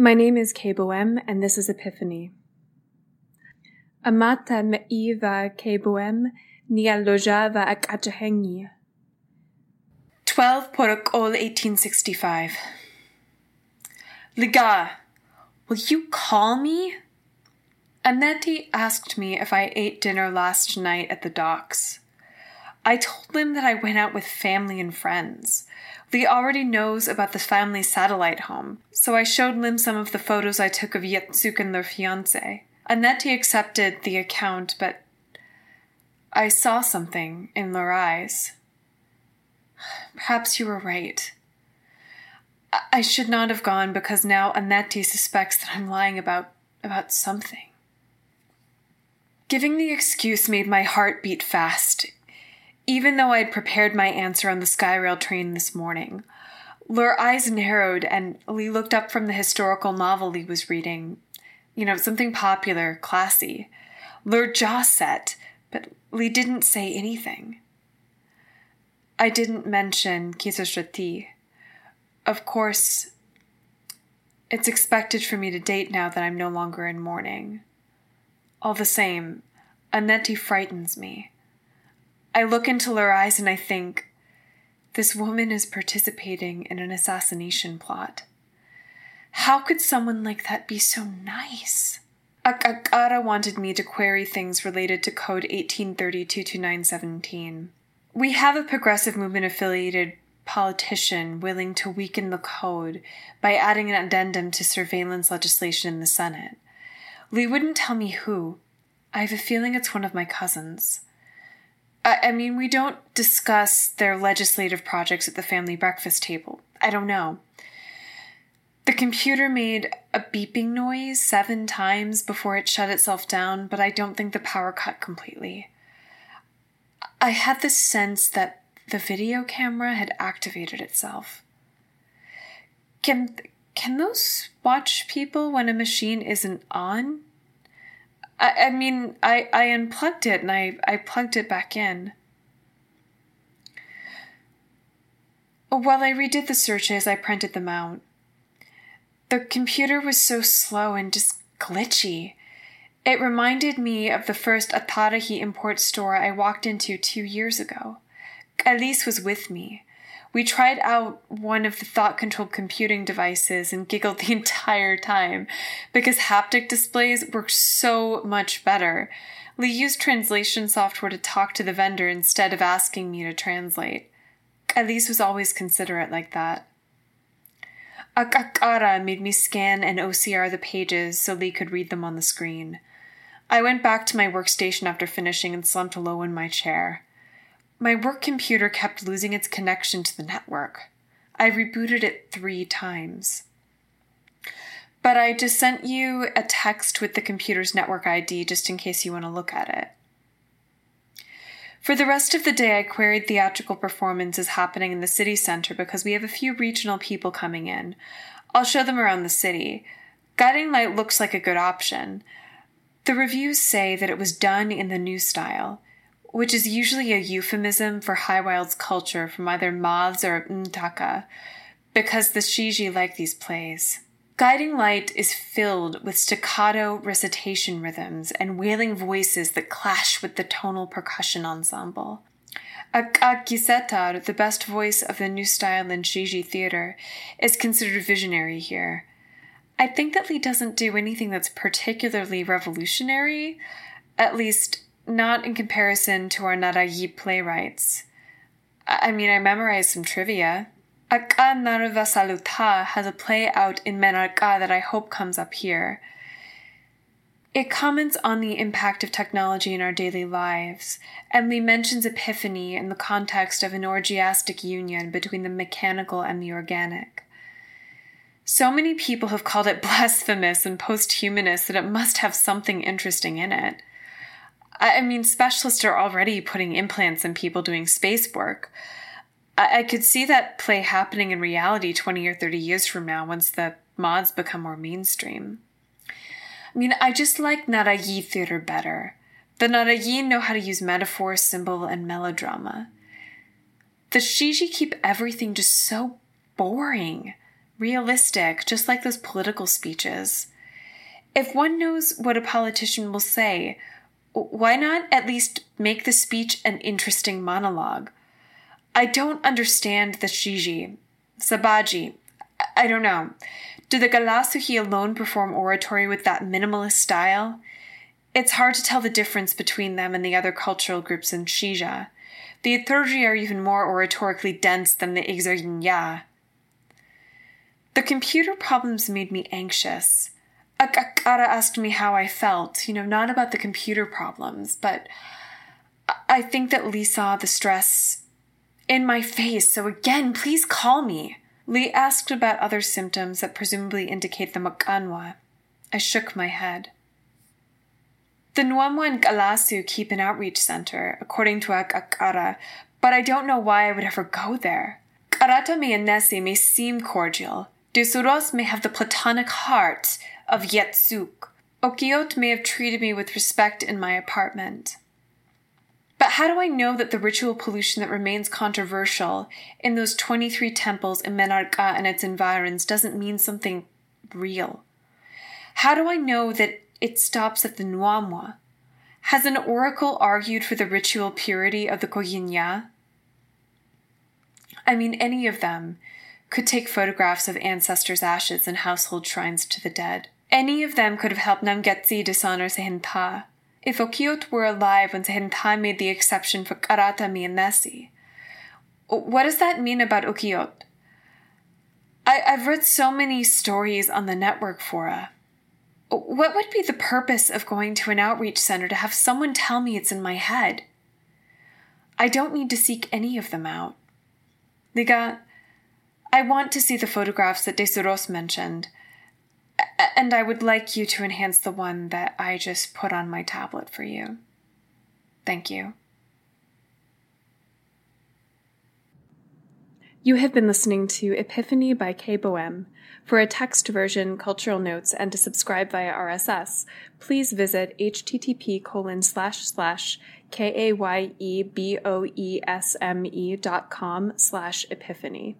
My name is Kaye Boesme, and this is Epiphany. Amata me'iva Kaye Boesme, nialojava akajahengi. 12 Porokol 1865. Liga, will you call me? Annette asked me if I ate dinner last night at the docks. I told him that I went out with family and friends. Lee already knows about the family satellite home, so I showed Lim some of the photos I took of Yetsuk and their fiance. Annette accepted the account, but I saw something in their eyes. Perhaps you were right. I should not have gone because now Annette suspects that I'm lying about about something. Giving the excuse made my heart beat fast. Even though I had prepared my answer on the Skyrail train this morning, Lure eyes narrowed and Lee looked up from the historical novel Lee was reading. You know, something popular, classy. Lure jaw set, but Lee didn't say anything. I didn't mention Kisoshrati. Of course, it's expected for me to date now that I'm no longer in mourning. All the same, Annette frightens me. I look into her eyes and I think, this woman is participating in an assassination plot. How could someone like that be so nice? Akakara wanted me to query things related to Code 1832 to 917. We have a progressive movement affiliated politician willing to weaken the code by adding an addendum to surveillance legislation in the Senate. Lee wouldn't tell me who. I have a feeling it's one of my cousins. I, mean, we don't discuss their legislative projects at the family breakfast table. I don't know. The computer made a beeping noise seven times before it shut itself down, but I don't think the power cut completely. I had the sense that the video camera had activated itself. Can can those watch people when a machine isn't on? I, I mean, I, I unplugged it and I, I plugged it back in. While I redid the searches, I printed them out. The computer was so slow and just glitchy. It reminded me of the first Atarahi import store I walked into two years ago. Elise was with me. We tried out one of the thought controlled computing devices and giggled the entire time because haptic displays work so much better. Lee used translation software to talk to the vendor instead of asking me to translate. Elise was always considerate like that. Akakara made me scan and OCR the pages so Lee could read them on the screen. I went back to my workstation after finishing and slumped low in my chair. My work computer kept losing its connection to the network. I rebooted it three times. But I just sent you a text with the computer's network ID just in case you want to look at it. For the rest of the day, I queried theatrical performances happening in the city center because we have a few regional people coming in. I'll show them around the city. Guiding Light looks like a good option. The reviews say that it was done in the new style which is usually a euphemism for Highwild's culture from either moths or mtaka, because the Shiji like these plays. Guiding Light is filled with staccato recitation rhythms and wailing voices that clash with the tonal percussion ensemble. Akisetar, the best voice of the new style in Shiji theater, is considered visionary here. I think that Lee doesn't do anything that's particularly revolutionary, at least not in comparison to our Narayi playwrights. I mean, I memorized some trivia. Aka Narva Saluta has a play out in Menarka that I hope comes up here. It comments on the impact of technology in our daily lives, and Lee mentions epiphany in the context of an orgiastic union between the mechanical and the organic. So many people have called it blasphemous and posthumanist that it must have something interesting in it. I mean, specialists are already putting implants in people doing space work. I, I could see that play happening in reality 20 or 30 years from now once the mods become more mainstream. I mean, I just like Narayi theater better. The Narayi know how to use metaphor, symbol, and melodrama. The Shiji keep everything just so boring. realistic, just like those political speeches. If one knows what a politician will say, why not at least make the speech an interesting monologue? I don't understand the Shiji, Sabaji. I don't know. Do the Galasuhi alone perform oratory with that minimalist style? It's hard to tell the difference between them and the other cultural groups in Shija. The Iturgi are even more oratorically dense than the Exoyinya. The computer problems made me anxious. Akara asked me how I felt, you know, not about the computer problems, but I think that Lee saw the stress in my face, so again, please call me. Lee asked about other symptoms that presumably indicate the Makanwa. I shook my head. The Nwamwa and Galasu keep an outreach center, according to Akara, but I don't know why I would ever go there. Karatami and Nesi may seem cordial. Dusuros may have the platonic heart of Yetsuk. Okiot may have treated me with respect in my apartment. But how do I know that the ritual pollution that remains controversial in those 23 temples in Menarka and its environs doesn't mean something real? How do I know that it stops at the Nwamwa? Has an oracle argued for the ritual purity of the Koyinya? I mean, any of them could take photographs of ancestors' ashes and household shrines to the dead. Any of them could have helped Namgyatsi dishonor Sehinta. If Okiot were alive when Sehinta made the exception for Karatami and Nesi, what does that mean about Okiot? I, have read so many stories on the network fora. What would be the purpose of going to an outreach center to have someone tell me it's in my head? I don't need to seek any of them out. Liga, I want to see the photographs that Desuros mentioned and I would like you to enhance the one that I just put on my tablet for you. Thank you. You have been listening to Epiphany by Kaye Boesme. For a text version, cultural notes, and to subscribe via RSS, please visit http colon slash slash k a y e b o e s m e dot com slash epiphany.